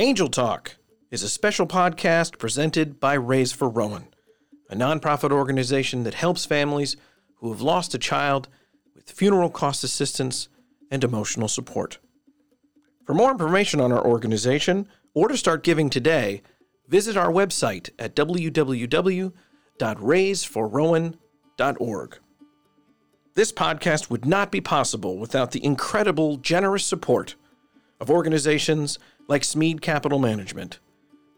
Angel Talk is a special podcast presented by Raise for Rowan, a nonprofit organization that helps families who have lost a child with funeral cost assistance and emotional support. For more information on our organization or to start giving today, visit our website at www.raiseforrowan.org. This podcast would not be possible without the incredible, generous support of organizations like Smead Capital Management,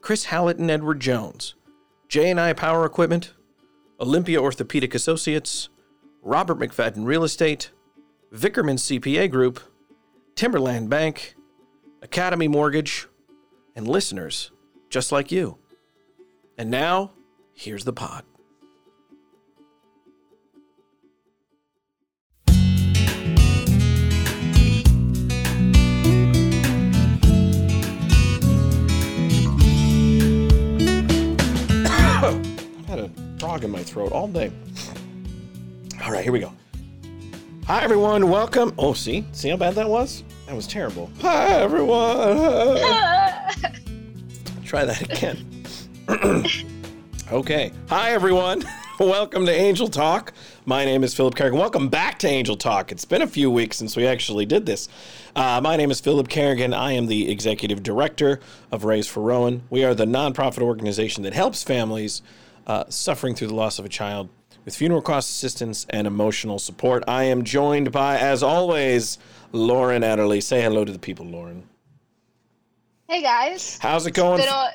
Chris Hallett and Edward Jones, J&I Power Equipment, Olympia Orthopedic Associates, Robert McFadden Real Estate, Vickerman CPA Group, Timberland Bank, Academy Mortgage, and listeners just like you. And now, here's the pod. Throat all day. All right, here we go. Hi, everyone. Welcome. Oh, see? See how bad that was? That was terrible. Hi, everyone. Try that again. okay. Hi, everyone. Welcome to Angel Talk. My name is Philip Kerrigan. Welcome back to Angel Talk. It's been a few weeks since we actually did this. Uh, my name is Philip Kerrigan. I am the executive director of Raise for Rowan. We are the nonprofit organization that helps families uh, suffering through the loss of a child with funeral cost assistance and emotional support. I am joined by, as always, Lauren Adderley. Say hello to the people, Lauren. Hey guys. How's it going? It's been a,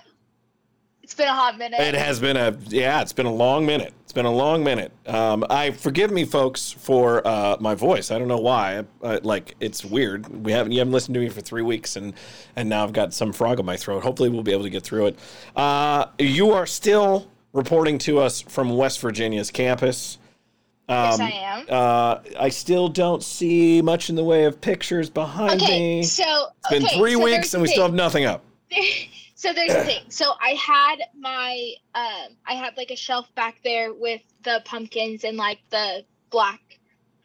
it's been a hot minute. It has been a yeah, it's been a long minute. It's been a long minute. Um, I forgive me, folks, for uh, my voice. I don't know why. Uh, like it's weird. We haven't you haven't listened to me for three weeks, and and now I've got some frog in my throat. Hopefully, we'll be able to get through it. Uh, you are still reporting to us from West Virginia's campus. yes, Um, I am. Uh, I still don't see much in the way of pictures behind Okay, me. so It's been okay, three so weeks and we still have nothing up. so there's the thing. So I had my um, I had like a shelf back there with the pumpkins and like the black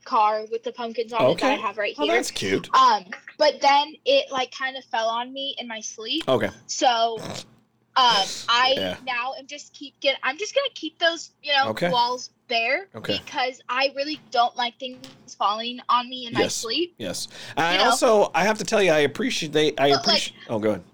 car with the pumpkins on it that I have right here. Oh, that's cute. Um, but then it like kind of fell on me in my sleep. Okay. So um I Yeah. now am just keep get I'm just gonna keep those, you know, Okay. walls bare Okay. because I really don't like things falling on me in my sleep. Yes. I You know? also I have to tell you I appreciate they I But, like- appreciate Oh go ahead.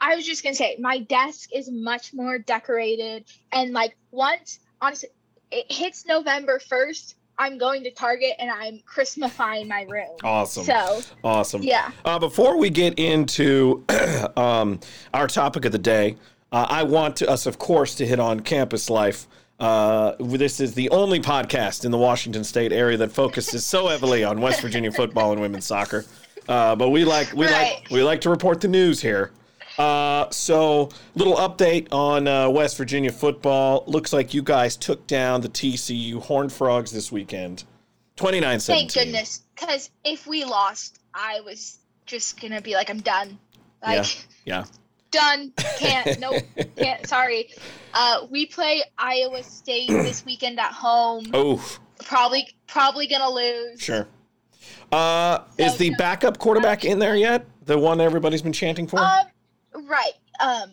I was just gonna say my desk is much more decorated and like once honestly it hits November first, I'm going to Target and I'm Christmafying my room. Awesome. So awesome. yeah. Uh, before we get into um, our topic of the day, uh, I want to, us, of course, to hit on campus life. Uh, this is the only podcast in the Washington State area that focuses so heavily on West Virginia football and women's soccer. Uh, but we like we like we like to report the news here. Uh, so, little update on uh, West Virginia football. Looks like you guys took down the TCU Horned Frogs this weekend, 29 Thank goodness. Because if we lost, I was just gonna be like, I'm done. Like Yeah. done. Can't nope. Can't sorry. Uh we play Iowa State this weekend at home. Oh, Probably probably gonna lose. Sure. Uh, is the know, backup quarterback in there yet? The one everybody's been chanting for? Um, right. Um,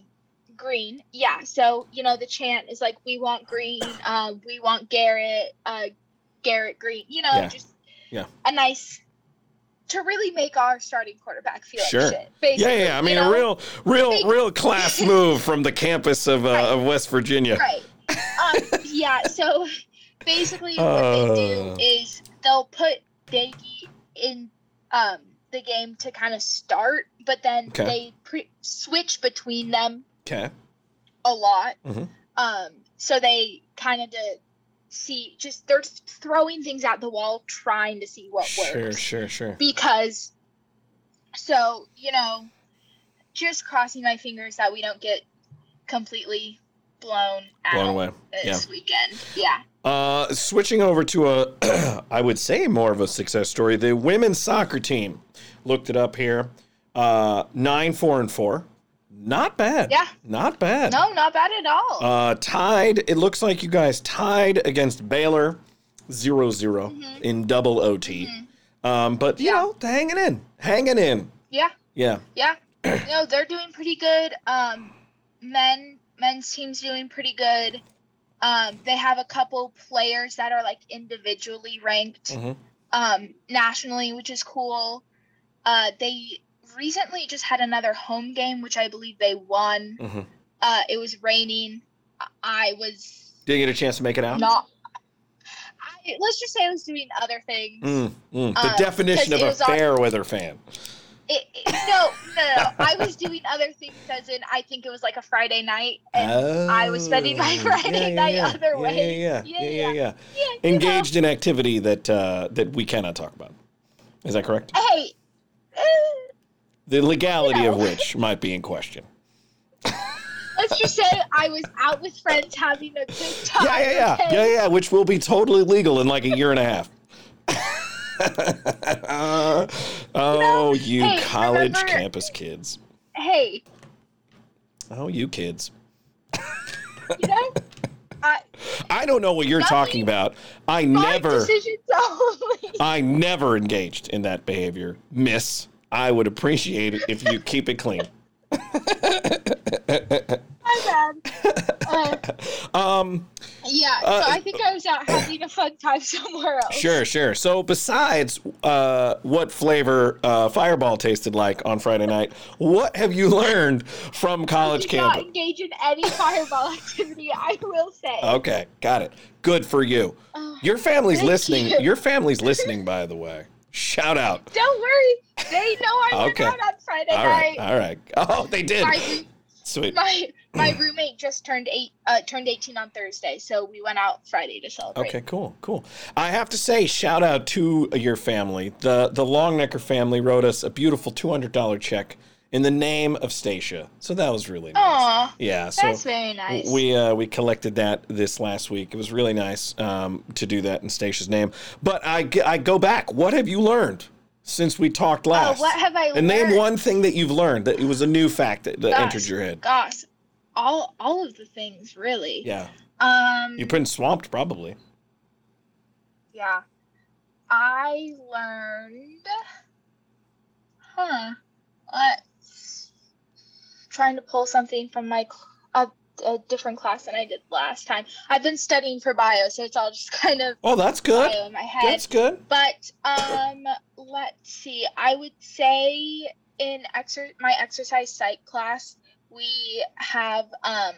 green. Yeah. So you know the chant is like, we want green. Uh, we want Garrett. Uh, Garrett Greene. You know, Yeah. just Yeah. a nice to really make our starting quarterback feel Sure. like shit. yeah, Basically, yeah. I mean, you a real, real, Big- real class move from the campus of, uh, Right. of West Virginia. Right. Um, yeah. So basically, what Uh. they do is they'll put Doege in um the game to kind of start, but then Okay. they pre- switch between them Okay. a lot. Mhm. Um, so they kind of to see just they're throwing things at the wall, trying to see what Sure, works. Sure, sure, sure. Because, so you know, just crossing my fingers that we don't get completely blown out Blown away. this weekend. Yeah. Uh, switching over to a, I would say more of a success story. The women's soccer team looked it up here. Uh, nine, four, and four. Not bad. Yeah. Not bad. No, not bad at all. Uh, tied. It looks like you guys tied against Baylor, 0 0 Mhm. in double OT. Mhm. Um, but you Yeah. know, hanging in, hanging in. Yeah. Yeah. Yeah. no, they're doing pretty good. Um, men men's team's doing pretty good. Um, they have a couple players that are like individually ranked Mhm. um, nationally, which is cool. Uh, they recently just had another home game, which I believe they won. Mhm. Uh, it was raining. I- was Did you get a chance to make it out? not. I, let's just say I was doing other things. Mm, mm. The Uh, definition of a fair weather fan. It, it- no, no. I was doing other things, as in I think it was like a Friday night, and I was spending my Oh, Friday night yeah. other yeah, ways. Yeah, yeah, Yeah, yeah, yeah, yeah. yeah. yeah, Engaged in activity that uh, that we cannot talk about. Is that correct? Hey, eh, The legality You of which might be in question. let's just say I was out with friends having a good time. Yeah, yeah, yeah, okay? yeah, yeah. Which will be totally legal in like a year and a half. oh, you hey, college remember- campus kids. Hey, Oh, you kids. you know, I I don't know what you're talking about. I never. I never engaged in that behavior, Miss. I would appreciate it if you keep it clean. My bad. Uh, Um, yeah, Uh, so I think I was out having a fun time somewhere else. sure, sure. So, besides uh, what flavor uh, Fireball tasted like on Friday night, what have you learned from college I did not engage in any fireball activity. I will say. Okay, got it. Good for you. Oh, Your family's listening. you. Your family's listening, by the way. Shout out. don't worry, they know I went Okay. out on Friday All right, night. all right. Oh, they did. My, Sweet. my my roommate just turned eight uh, turned 18 on Thursday, so we went out Friday to celebrate. Okay, cool, cool. I have to say, shout out to your family. The the Longnecker family wrote us a beautiful two hundred dollar check in the name of Stacia. So that was really nice. Aw, Yeah. So that's very nice. we uh, we collected that this last week. It was really nice um, to do that in Stacia's name. But I I go back. What have you learned since we talked oh, last? what have I and name one thing that you've learned that it was a new fact that, that Gosh, entered your head. Gosh, all all of the things really. Yeah. Um. You've been swamped probably. Yeah. I learned. Huh. Let's. Trying to pull something from my a, a different class than I did last time. I've been studying for bio, so it's all just kind of Oh, that's good. bio in my head. That's good. But um, let's see. I would say in exer- my exercise psych class, we have um,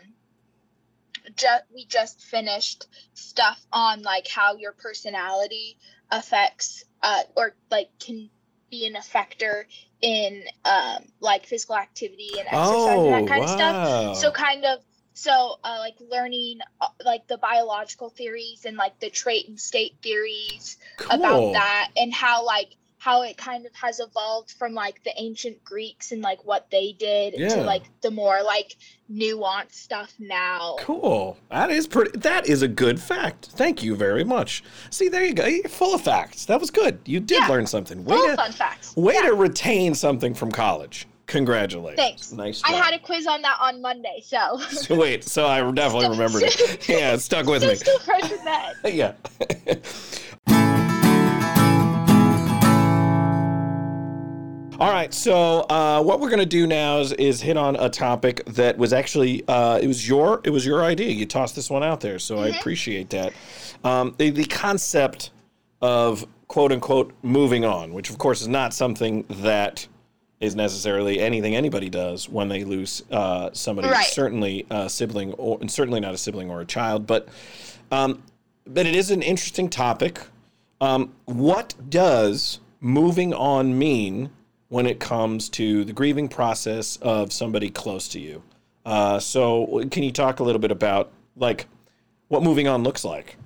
just we just finished stuff on like how your personality affects uh, or like can be an effector in um, like physical activity and exercise Oh, and that kind of stuff. So kind of so uh, like learning uh, like the biological theories and like the trait and state theories cool. about that and how like how it kind of has evolved from like the ancient Greeks and like what they did Yeah. to like the more like nuanced stuff now. Cool. That is pretty. That is a good fact. Thank you very much. See, there you go. You're full of facts. That was good. You did Yeah. learn something. Way Full to of fun facts. way Yeah. to retain something from college. Congratulations. Thanks. Nice. I had a quiz on that on Monday, so So wait. So I definitely remembered it. Yeah, it stuck with still, me. still fresh in that. Yeah. All right, so uh, what we're gonna do now is, is hit on a topic that was actually uh, it was your it was your idea. You tossed this one out there, so I appreciate that. Um, the, the concept of quote unquote moving on, which of course is not something that is necessarily anything anybody does when they lose uh, somebody, Right. certainly a sibling, or and certainly not a sibling or a child, but um, but it is an interesting topic. Um, what does moving on mean when it comes to the grieving process of somebody close to you? Uh, so, can you talk a little bit about like what moving on looks like?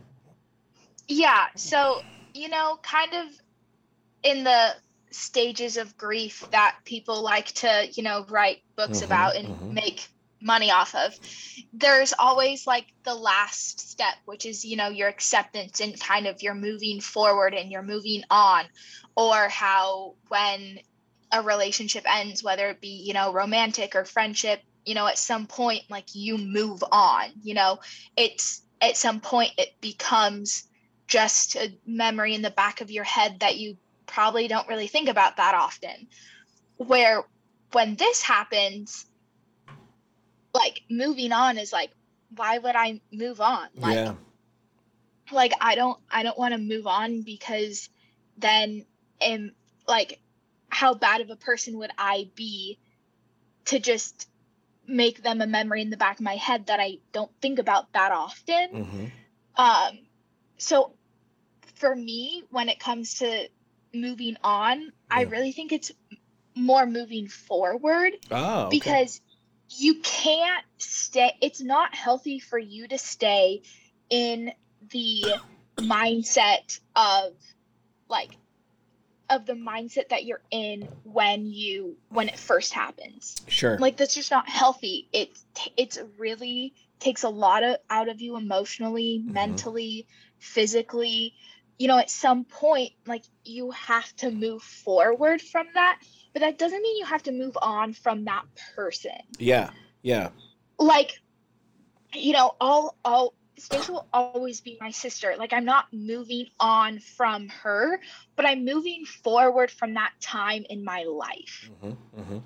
Yeah, so you know, kind of in the stages of grief that people like to, you know, write books Mhm, about and mhm. make money off of. There's always like the last step, which is, you know, your acceptance and kind of you're moving forward and you're moving on, or how when a relationship ends, whether it be, you know, romantic or friendship, you know, at some point, like you move on, you know, it's at some point it becomes just a memory in the back of your head that you probably don't really think about that often. Where when this happens, like moving on is like, why would I move on? Like, yeah. like I don't I don't want to move on because then am like how bad of a person would I be to just make them a memory in the back of my head that I don't think about that often. hmm Um so for me when it comes to moving on, I really think it's more moving forward Oh. okay. because you can't stay it's not healthy for you to stay in the mindset of like of the mindset that you're in when you when it first happens Sure. like that's just not healthy It it's really takes a lot of out of you emotionally Mhm. mentally physically you know at some point like you have to move forward from that but that doesn't mean you have to move on from that person yeah. Yeah. like you know i'll i'll Stacey will always be my sister like i'm not moving on from her but i'm moving forward from that time in my life hmm hmm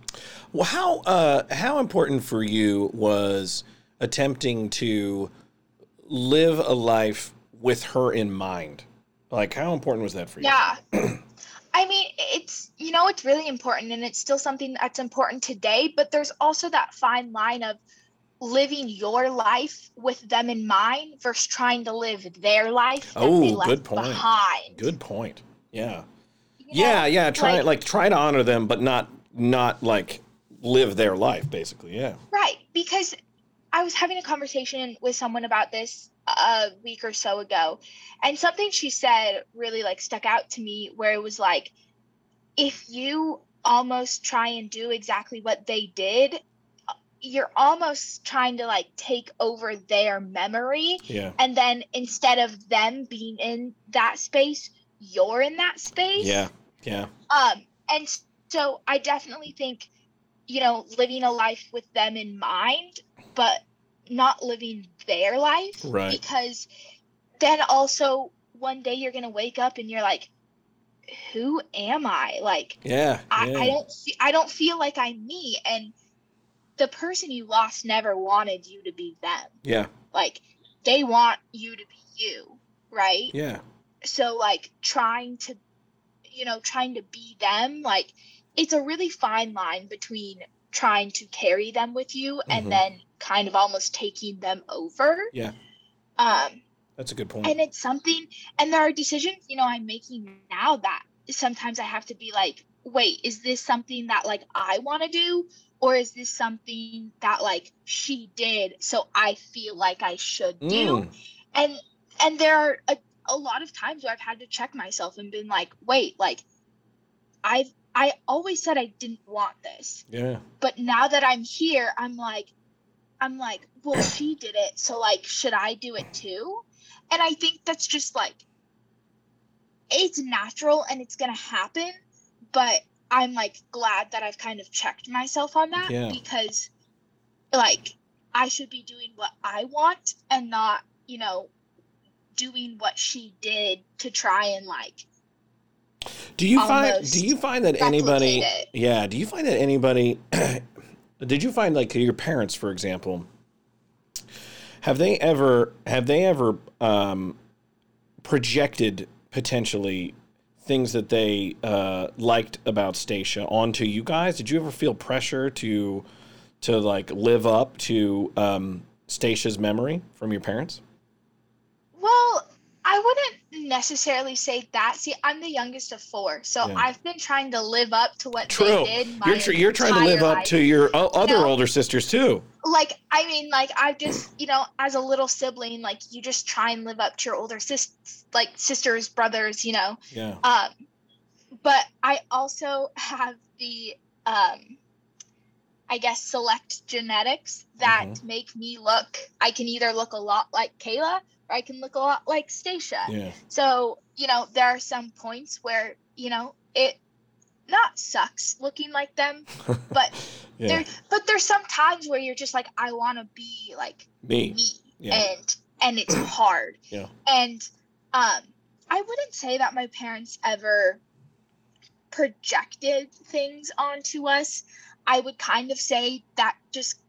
Well, how uh, how important for you was attempting to live a life with her in mind? Like, how important was that for you? Yeah. I mean, it's, you know, it's really important and it's still something that's important today, but there's also that fine line of living your life with them in mind versus trying to live their life Oh, good point. behind. Good point. Yeah. you know? Yeah, yeah. Try like- like, try to honor them, but not not like live their life. Basically, yeah. Right, because I was having a conversation with someone about this a week or so ago, and something she said really like stuck out to me where it was like if you almost try and do exactly what they did, you're almost trying to like take over their memory Yeah. and then instead of them being in that space, you're in that space Yeah. Yeah. um and so i definitely think you know living a life with them in mind but not living their life Right. because then also one day you're gonna wake up and you're like who am i like Yeah. I, yeah. I don't i don't feel like i'm me and the person you lost never wanted you to be them Yeah. like they want you to be you right Yeah. so like trying to you know trying to be them like it's a really fine line between trying to carry them with you and then kind of almost taking them over Yeah. um That's a good point. and it's something and there are decisions you know i'm making now that sometimes i have to be like wait is this something that like i want to do or is this something that like she did so i feel like i should do Mm. and and there are a, a lot of times where i've had to check myself and been like wait like i've i always said i didn't want this Yeah. but now that i'm here i'm like i'm like well she did it so like should i do it too and i think that's just like it's natural and it's gonna happen but i'm like glad that i've kind of checked myself on that Yeah. because like i should be doing what i want and not you know doing what she did to try and like Do you find do you find that anybody it. Yeah, do you find that anybody did you find like your parents for example have they ever have they ever um projected potentially things that they uh liked about Stacia onto you guys? Did you ever feel pressure to to like live up to um Stacia's memory from your parents? Well, I wouldn't necessarily say that. See, I'm the youngest of four, so Yeah. I've been trying to live up to what True. they did. My You're tr- you're trying to live entire up to your o- other know? older sisters too. like. I mean, like I've just, you know, as a little sibling, like you just try and live up to your older sis, like sisters, brothers, you know. Yeah. Um, but I also have the, um, I guess, select genetics that Mm-hmm. make me look. I can either look a lot like Kayla I can look a lot like Stacia. Yeah. So, you know, there are some points where, you know, it not sucks looking like them, but Yeah. there but there's some times where you're just like, I wanna be like Me. me. Yeah. And and it's hard. Yeah. And um I wouldn't say that my parents ever projected things onto us. I would kind of say that just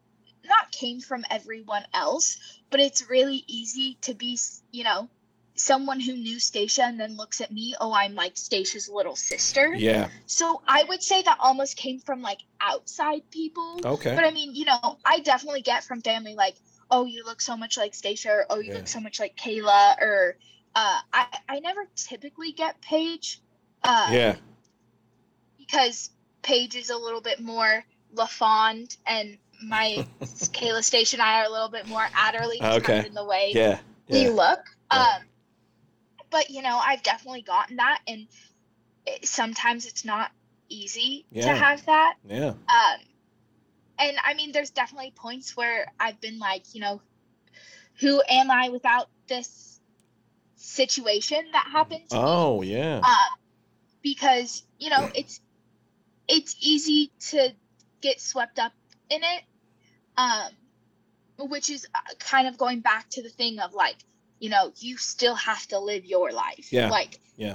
not came from everyone else, but it's really easy to be, you know, someone who knew Stacia and then looks at me, oh, I'm like Stacia's little sister. Yeah. So I would say that almost came from like outside people. Okay. But I mean, you know, I definitely get from family like, oh, you look so much like Stacia, or oh, you Yeah. look so much like Kayla, or uh, I I never typically get Paige, uh, yeah. because Paige is a little bit more LaFond, and my Kayla Stacia and I are a little bit more Adderley, Okay. in the way Yeah. we Yeah. look. Yeah. Um, but you know, I've definitely gotten that, and it, sometimes it's not easy Yeah. to have that. Yeah. Um, and I mean, there's definitely points where I've been like, you know, who am I without this situation that happened? to me? Oh, yeah. Um, because you know, it's it's easy to get swept up in it. Um, which is uh, kind of going back to the thing of like, you know, you still have to live your life. Yeah. Like. Yeah.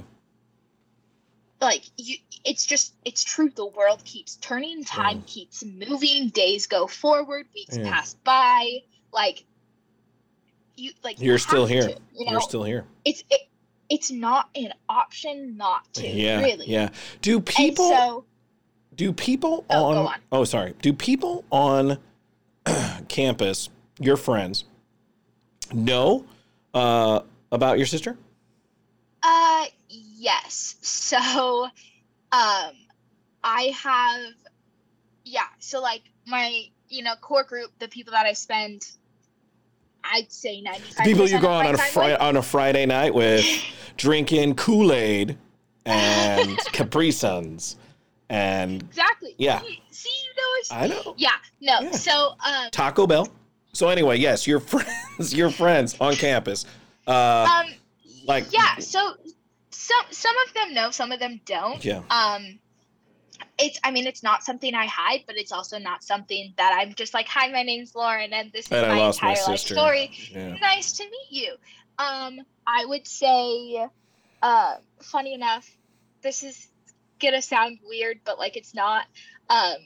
Like you, it's just it's true. The world keeps turning, time keeps moving, days go forward, weeks Yeah. pass by. Like you, like you You're still here. to, you know, You're still here. it's it, it's not an option not to. Yeah. really. Yeah. Do people so do people Oh, on. Oh, sorry. Do people on campus, your friends, know uh, about your sister? Uh, yes. So, um, I have, yeah. So like my, you know, core group, the people that I spend, I'd say ninety The people you go on on a Friday on a Friday night with drinking Kool Aid and Capri Suns, and Exactly. Yeah. See, you know, it's, I know yeah. No. Yeah. So, um, Taco Bell. So anyway, yes, your friends, your friends on campus, uh, um, like yeah. So, some some of them know, some of them don't. yeah, um it's i mean it's not something i hide but it's also not something that i'm just like hi my name's lauren and this is I my lost my entire life sister." story yeah. nice to meet you um i would say uh funny enough this is gonna sound weird but like it's not um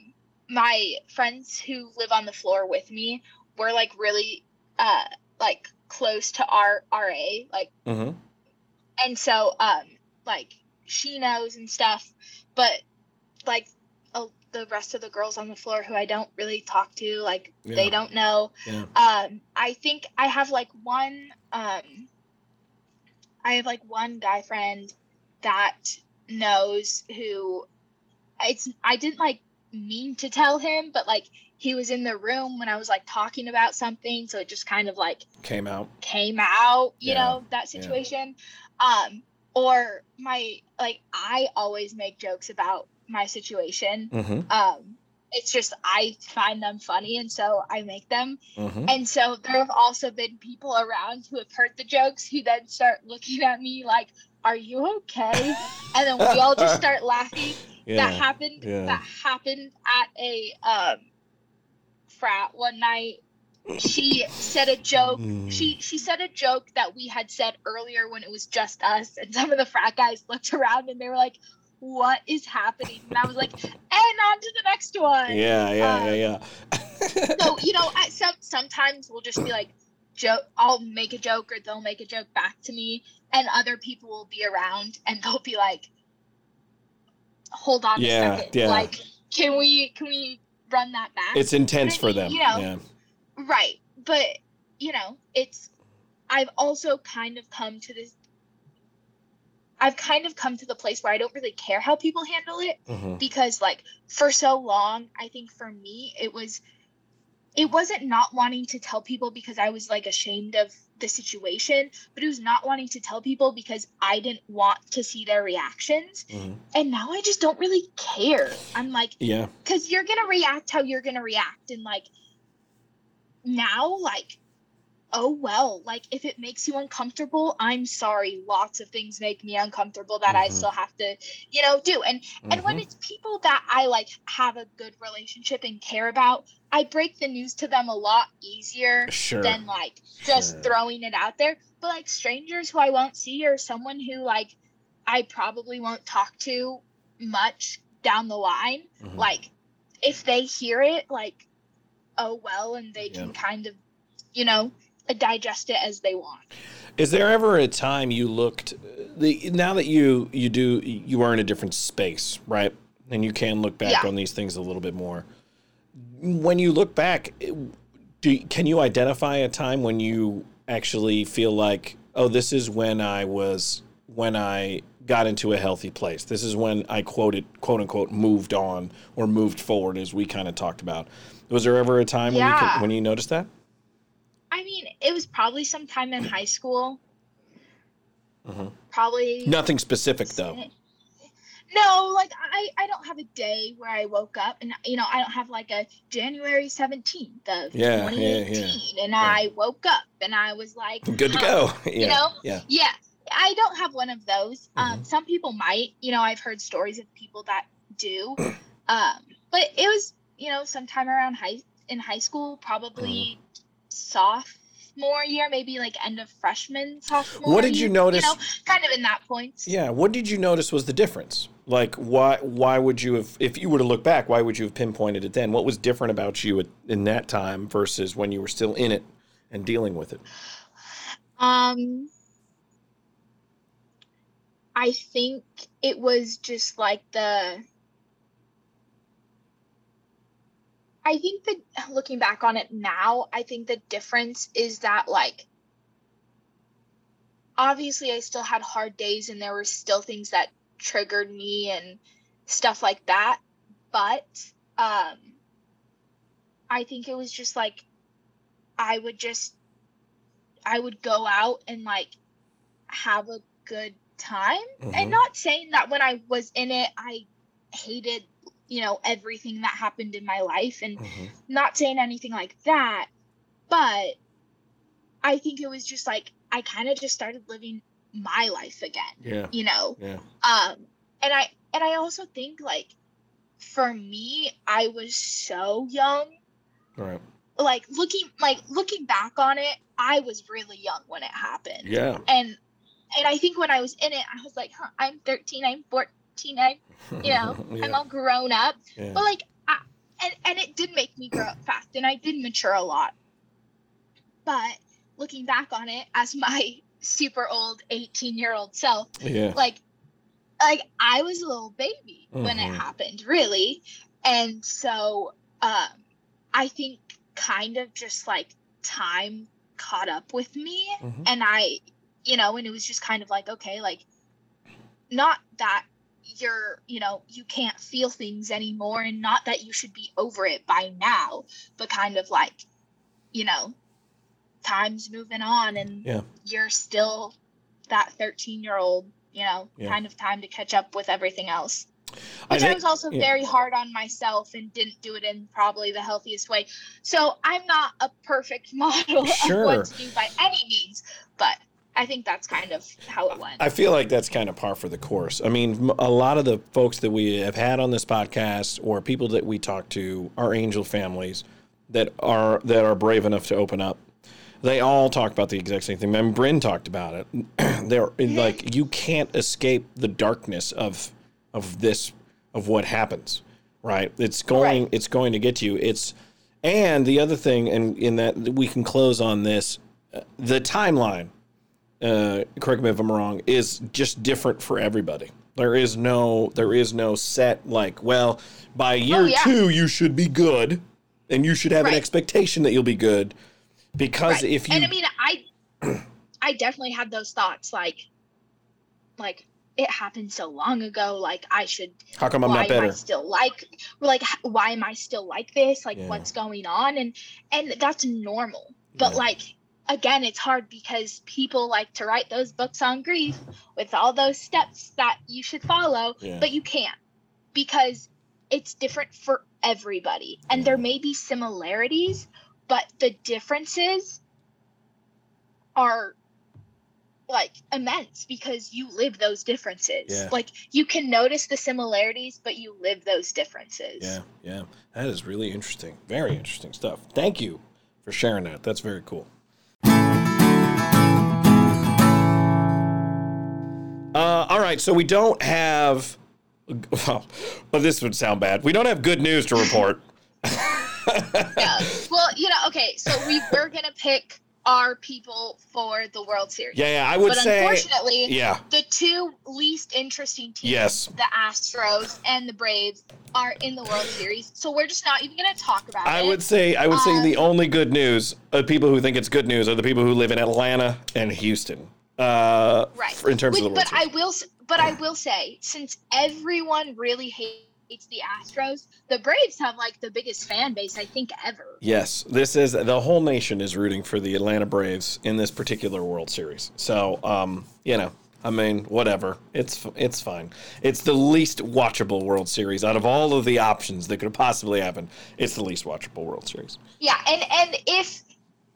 my friends who live on the floor with me were like really uh like close to our ra like mm-hmm. and so um like she knows and stuff but like uh, the rest of the girls on the floor who i don't really talk to like Yeah. they don't know Yeah. um i think i have like one um i have like one guy friend that knows who it's i didn't like mean to tell him but like he was in the room when i was like talking about something so it just kind of like Came out. came out, you Yeah, know, that situation. Um, or my like I always make jokes about my situation. hmm Um, it's just I find them funny and so I make them. hmm And so there have also been people around who have heard the jokes who then start looking at me like, Are you okay? And then we all just start laughing. That happened yeah. that happened at a um frat one night. She said a joke Mm. she she said a joke that we had said earlier when it was just us and some of the frat guys looked around and they were like what is happening and i was like and on to the next one Yeah, yeah, um, yeah, yeah. so you know at some sometimes we'll just be like joke i'll make a joke or they'll make a joke back to me and other people will be around and they'll be like hold on Yeah, a second yeah. like can we can we run that back it's intense I for them. you know, yeah. Right. But, you know, it's I've also kind of come to this I've kind of come to the place where I don't really care how people handle it hmm because like for so long, I think for me it was it wasn't not wanting to tell people because I was like ashamed of the situation, but it was not wanting to tell people because I didn't want to see their reactions. hmm And now I just don't really care. I'm like Yeah. because you're gonna react how you're gonna react and like now like oh well like if it makes you uncomfortable i'm sorry lots of things make me uncomfortable that i Mhm. still have to you know do and and when Mhm. it's people that i like have a good relationship and care about i break the news to them a lot easier Sure. than like just Sure. throwing it out there but like strangers who i won't see or someone who like i probably won't talk to much down the line Mhm. like if they hear it like oh well and they can kind of you know digest it as they want Is there ever a time you looked the now that you you do you are in a different space, right? And you can look back Yeah. on these things a little bit more. When you look back, do can you identify a time when you actually feel like, oh, this is when I was when I got into a healthy place. This is when I quoted quote unquote moved on or moved forward, as we kind of talked about. Was there ever a time when you could, when you noticed that? I mean it was probably sometime in high school Mhm. probably Nothing specific though. No, like I, I don't have a day where I woke up and you know I don't have like a January seventeenth of Yeah, yeah, yeah. 2018 and I woke up and I was like Good to huh, go. yeah. You know, Yeah. yeah. I don't have one of those. Mm-hmm. Um, some people might. You know, I've heard stories of people that do. um, but it was you know sometime around high in high school, probably Mm-hmm. Sophomore year, maybe like end of freshman sophomore. What did you year, notice- You know, kind of in that point. Yeah. What did you notice was the difference? Like, why? Why would you have? If you were to look back, why would you have pinpointed it then? What was different about you at, in that time versus when you were still in it and dealing with it? Um, I think it was just like the. I think that looking back on it now, I think the difference is that, like, obviously I still had hard days and there were still things that triggered me and stuff like that. But um, I think it was just like I would just I would go out and like have a good time. Mhm. And not saying that when I was in it, I hated, you know, everything that happened in my life and Mhm. not saying anything like that. But I think it was just like I kind of just started living my life again, Yeah. you know. Yeah. Um and I and I also think like for me, I was so young right. like looking like looking back on it i was really young when it happened Yeah. and and i think when i was in it i was like huh, i'm 13 i'm 14 i'm you know i'm all grown up yeah. but like I, and and it did make me grow up fast and i did mature a lot but looking back on it as my super old 18 year old self yeah. like like I was a little baby when it Mhm. happened, really. And so um I think kind of just like time caught up with me Mhm. and I you know, and it was just kind of like, okay, like not that you're, you know, you can't feel things anymore and not that you should be over it by now, but kind of like, you know, time's moving on and Yeah. you're still that 13 year old, you know, Yeah. kind of time to catch up with everything else. Which I, think- was also yeah. very hard on myself and didn't do it in probably the healthiest way. So I'm not a perfect model Sure. of what to do by any means, I think that's kind of how it went. I feel like that's kind of par for the course. I mean, a lot of the folks that we have had on this podcast or people that we talk to are angel families that are that are brave enough to open up. They all talk about the exact same thing. Mean, Bryn talked about it. They're like you can't escape the darkness of of this of what happens, right? It's going Right. it's going to get to you. It's and the other thing, and in that we can close on this, uh, the timeline uh, correct me if I'm wrong, is just different for everybody. There is no there is no set like, well, by year Oh, yeah. two you should be good, and you should have an expectation that you'll be good, because Right. if you and I mean, I, I definitely had those thoughts, like, like it happened so long ago. Like I should. how come I'm not better? still like, like, why am I still like this? Like, Yeah. what's going on? And and that's normal. But Yeah. like, again, it's hard because people like to write those books on grief with all those steps that you should follow, Yeah. but you can't because it's different for everybody, and there may be similarities, but the differences are like immense because you live those differences. Yeah. Like you can notice the similarities, but you live those differences. Yeah, yeah, that is really interesting. Very interesting stuff. Thank you for sharing that. That's very cool. Uh, all right, so we don't have well, well, this would sound bad. We don't have good news to report. yeah. Well, you know, okay, so we were gonna pick our people for the World Series. Yeah, yeah, I would but say. unfortunately, Yeah. the two least interesting teams, Yes. the Astros and the Braves, are in the World Series. So we're just not even gonna talk about I it. would say I would say Um, the only good news of people who think it's good news are the people who live in Atlanta and Houston. Uh, right. in terms With- of the World but I Series. will, but I will say, since everyone really hates the Astros, the Braves have like the biggest fan base I think ever. Yes, this is the whole nation is rooting for the Atlanta Braves in this particular World Series. So, um, you know, I mean, whatever. It's it's fine. It's the least watchable World Series out of all of the options that could possibly happen. It's the least watchable World Series. Yeah, and and if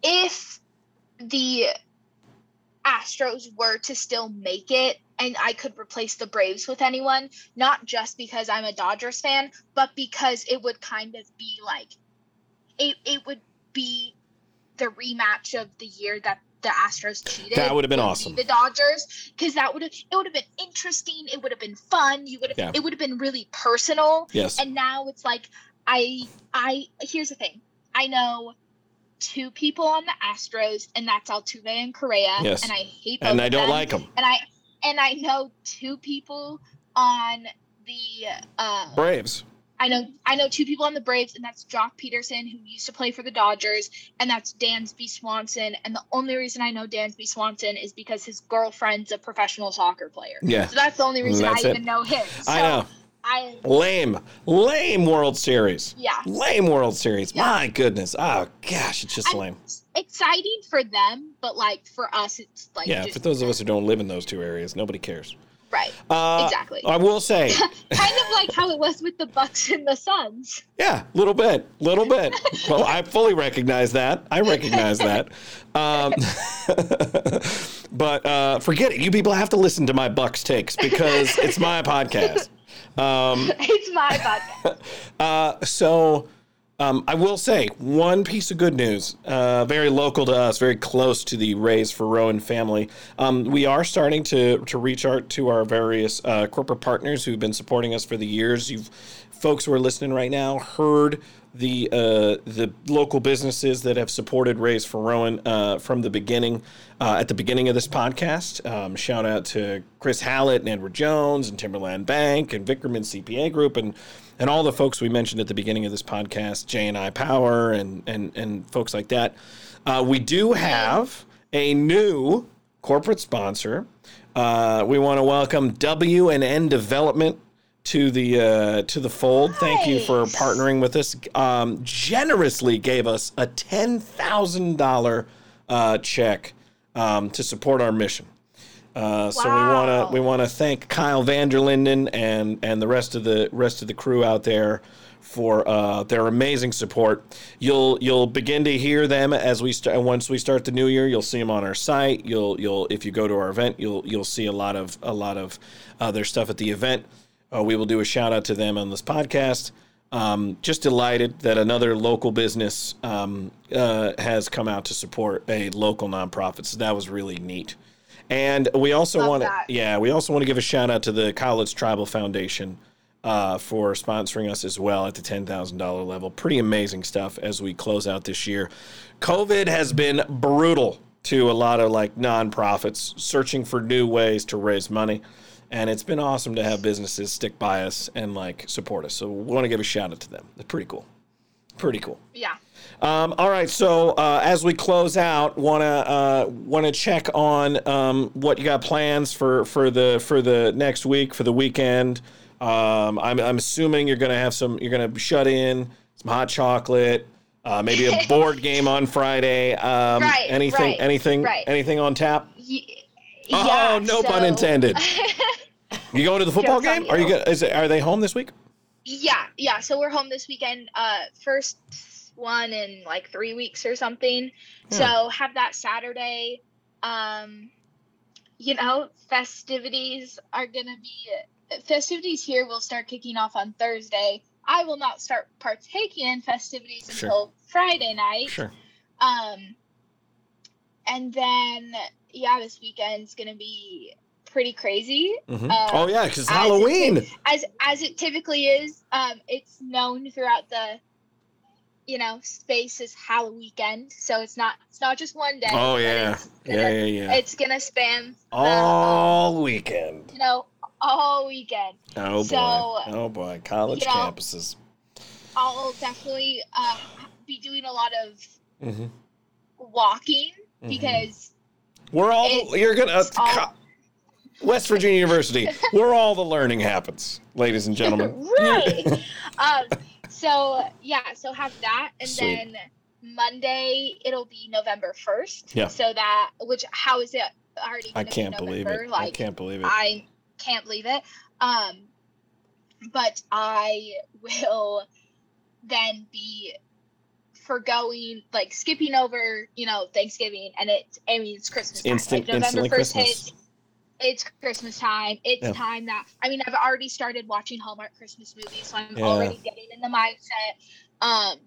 if the Astros were to still make it and I could replace the Braves with anyone, not just because I'm a Dodgers fan, but because it would kind of be like it it would be the rematch of the year that the Astros cheated. That would have been awesome. The Dodgers, because that would have it would have been interesting. It would have been fun. You would have Yeah. it would have been really personal Yes. and now it's like i i here's the thing i know two people on the astros and that's altuve and correa Yes. and i hate that. and I don't them. like them. and i and i know two people on the uh Braves. i know i know two people on the braves and that's joc pederson who used to play for the dodgers and that's dansby swanson and the only reason i know dansby swanson is because his girlfriend's a professional soccer player Yeah. so that's the only reason That's i it. even know him so I know. I Lame. Lame World Series. yeah Lame World Series. Yeah. My goodness. Oh gosh, it's just I- lame. exciting for them, but like for us, it's like Yeah, for those of us who don't live in those two areas, nobody cares. right, Uh, exactly. I will say, kind of like how it was with the Bucks and the Suns. Yeah, little bit, little bit. well, I fully recognize that. I recognize that. Um, but uh, forget it. You people have to listen to my Bucks takes because it's my podcast. Um, it's my podcast. uh, so um, I will say one piece of good news, uh, very local to us, very close to the Raise for Rowan family. Um, we are starting to to reach out to our various uh, corporate partners who've been supporting us for the years. You've folks who are listening right now heard the uh, the local businesses that have supported Raise for Rowan uh, from the beginning. Uh, at the beginning of this podcast, um, shout out to Chris Hallett and Edward Jones and Timberland Bank and Vickerman CPA Group and and all the folks we mentioned at the beginning of this podcast, J and I Power and and and folks like that. Uh, we do have a new corporate sponsor. Uh, we want to welcome W and N Development to the uh, to the fold. Thank you for partnering with us. Um, generously gave us a ten thousand dollar uh, check um, to support our mission. Uh, So we want to we want to thank Kyle Vanderlinden and and the rest of the rest of the crew out there for uh, their amazing support. You'll you'll begin to hear them as we start once we start the new year. You'll see them on our site. You'll you'll if you go to our event, you'll you'll see a lot of a lot of uh, their stuff at the event. Uh, we will do a shout out to them on this podcast. Um, just delighted that another local business um, uh, has come out to support a local nonprofit. So that was really neat. And we also want to, yeah, we also want to give a shout out to the Cowlitz Tribal Foundation uh, for sponsoring us as well at the ten thousand dollar level. Pretty amazing stuff as we close out this year. COVID has been brutal to a lot of like nonprofits searching for new ways to raise money, and it's been awesome to have businesses stick by us and like support us. So we want to give a shout out to them. It's pretty cool. Pretty cool. Yeah. Um, all right, so uh, as we close out, wanna uh, wanna check on um, what you got plans for for the for the next week for the weekend. Um, I'm I'm assuming you're gonna have some. You're gonna shut in some hot chocolate, uh, maybe a board game on Friday. Um, Right, anything right, anything right. anything on tap? Ye- Oh, yeah, no pun intended. You going to the football game? Are you? you. Go, is it, are they home this week? yeah, yeah. So we're home this weekend. Uh, first one in like three weeks or something. Hmm. So have that Saturday. Um, you know, festivities are gonna be festivities here will start kicking off on Thursday. I will not start partaking in festivities Sure. until Friday night. Sure. Um, and then yeah, this weekend's gonna be pretty crazy. Mhm. Uh, oh yeah, because as it Halloween. as as it typically is. Um, it's known throughout the, you know, space as Halloween weekend. So it's not it's not just one day. Oh yeah, yeah, gonna, yeah, yeah. It's gonna span the, um, All weekend. you know all weekend. Oh boy. so, oh boy. College you know, campuses. I'll definitely um, be doing a lot of hmm walking Mhm. because We're all. you're gonna. Uh, all- West Virginia University. where all the learning happens, ladies and gentlemen. right. um, so yeah, so have that, and Sweet. then Monday it'll be November first. Yeah. So that which how is it already? I gonna be can't believe it. Like I can't believe it. I can't believe it. Um, but I will then be forgoing like skipping over, you know, Thanksgiving, and it. I mean, it's Christmas. Instant- like November first Christmas. hits. It's Christmas time. It's Yeah. time that I mean, I've already started watching Hallmark Christmas movies, so I'm Yeah. already getting in the mindset. Um,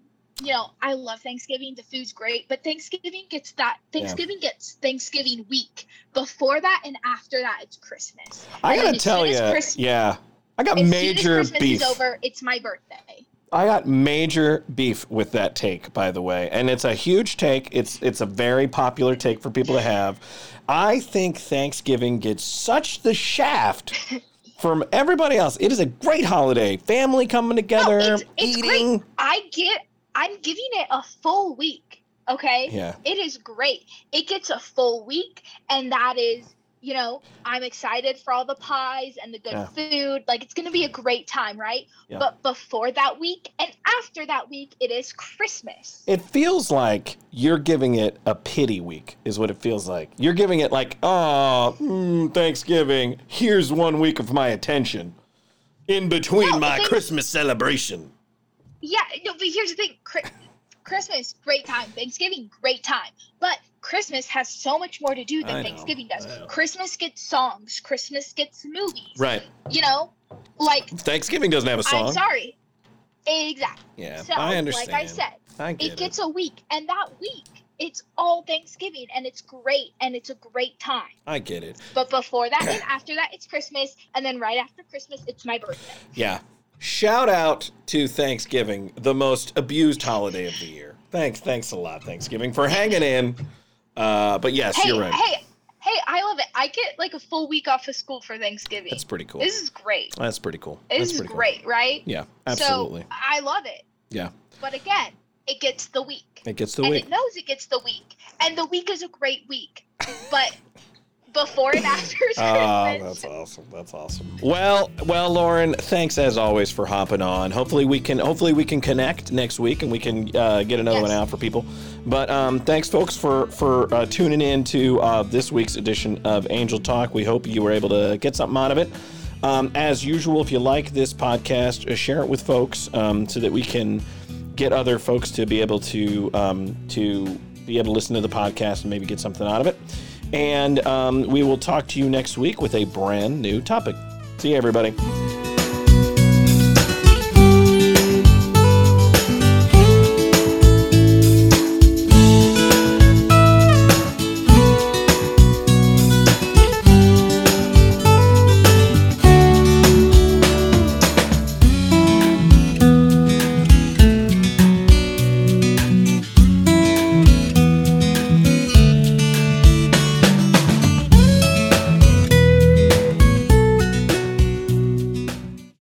you know, I love Thanksgiving. The food's great, but Thanksgiving gets that. Thanksgiving gets Thanksgiving week. Before that and after that, it's Christmas. I and gotta tell you, yeah, I got As major soon as Christmas beef. is over, it's my birthday. I got major beef with that take, by the way, and it's a huge take. It's it's a very popular take for people to have. I think Thanksgiving gets such the shaft from everybody else. It is a great holiday, family coming together, it's- it's great. eating. I get. I'm giving it a full week. Okay. Yeah, It is great. It gets a full week, and that is, you know, I'm excited for all the pies and the good Yeah. food. Like it's gonna be a great time, right? Yeah. But before that week and after that week, it is Christmas. it feels like you're giving it a pity week, is what it feels like. You're giving it like, oh, mm, Thanksgiving. Here's one week of my attention in between No, my Christmas celebration. Yeah, no, but here's the thing: Christmas, great time. Thanksgiving, great time. But Christmas has so much more to do than Thanksgiving does. Christmas gets songs. Christmas gets movies. Right. You know, like Thanksgiving doesn't have a song. I'm sorry. Exactly. Yeah, So, I understand. like I said, I get it gets a week, and that week, it's all Thanksgiving, and it's great, and it's a great time. I get it. But before that and after that, it's Christmas, and then right after Christmas, it's my birthday. Yeah. Shout out to Thanksgiving, the most abused holiday of the year. Thanks, thanks a lot, Thanksgiving, for hanging in. Uh, but yes, Hey, you're right. hey, hey! I love it. I get like a full week off of school for Thanksgiving. That's pretty cool. This is great. That's pretty cool. This That's is pretty cool. great, right? Yeah, absolutely. So I love it. Yeah. But again, it gets the week. It gets the and week. it knows it gets the week. And the week is a great week. But before and after is Ah, Christmas. that's awesome. That's awesome. Well, well, Lauren, thanks as always for hopping on. Hopefully we can, hopefully we can connect next week and we can uh, get another Yes. one out for people. But um, thanks, folks, for for uh, tuning in to uh, this week's edition of Angel Talk. We hope you were able to get something out of it. Um, as usual, if you like this podcast, uh, share it with folks um, so that we can get other folks to be able to um, to be able to listen to the podcast and maybe get something out of it. And um, we will talk to you next week with a brand new topic. See you, everybody.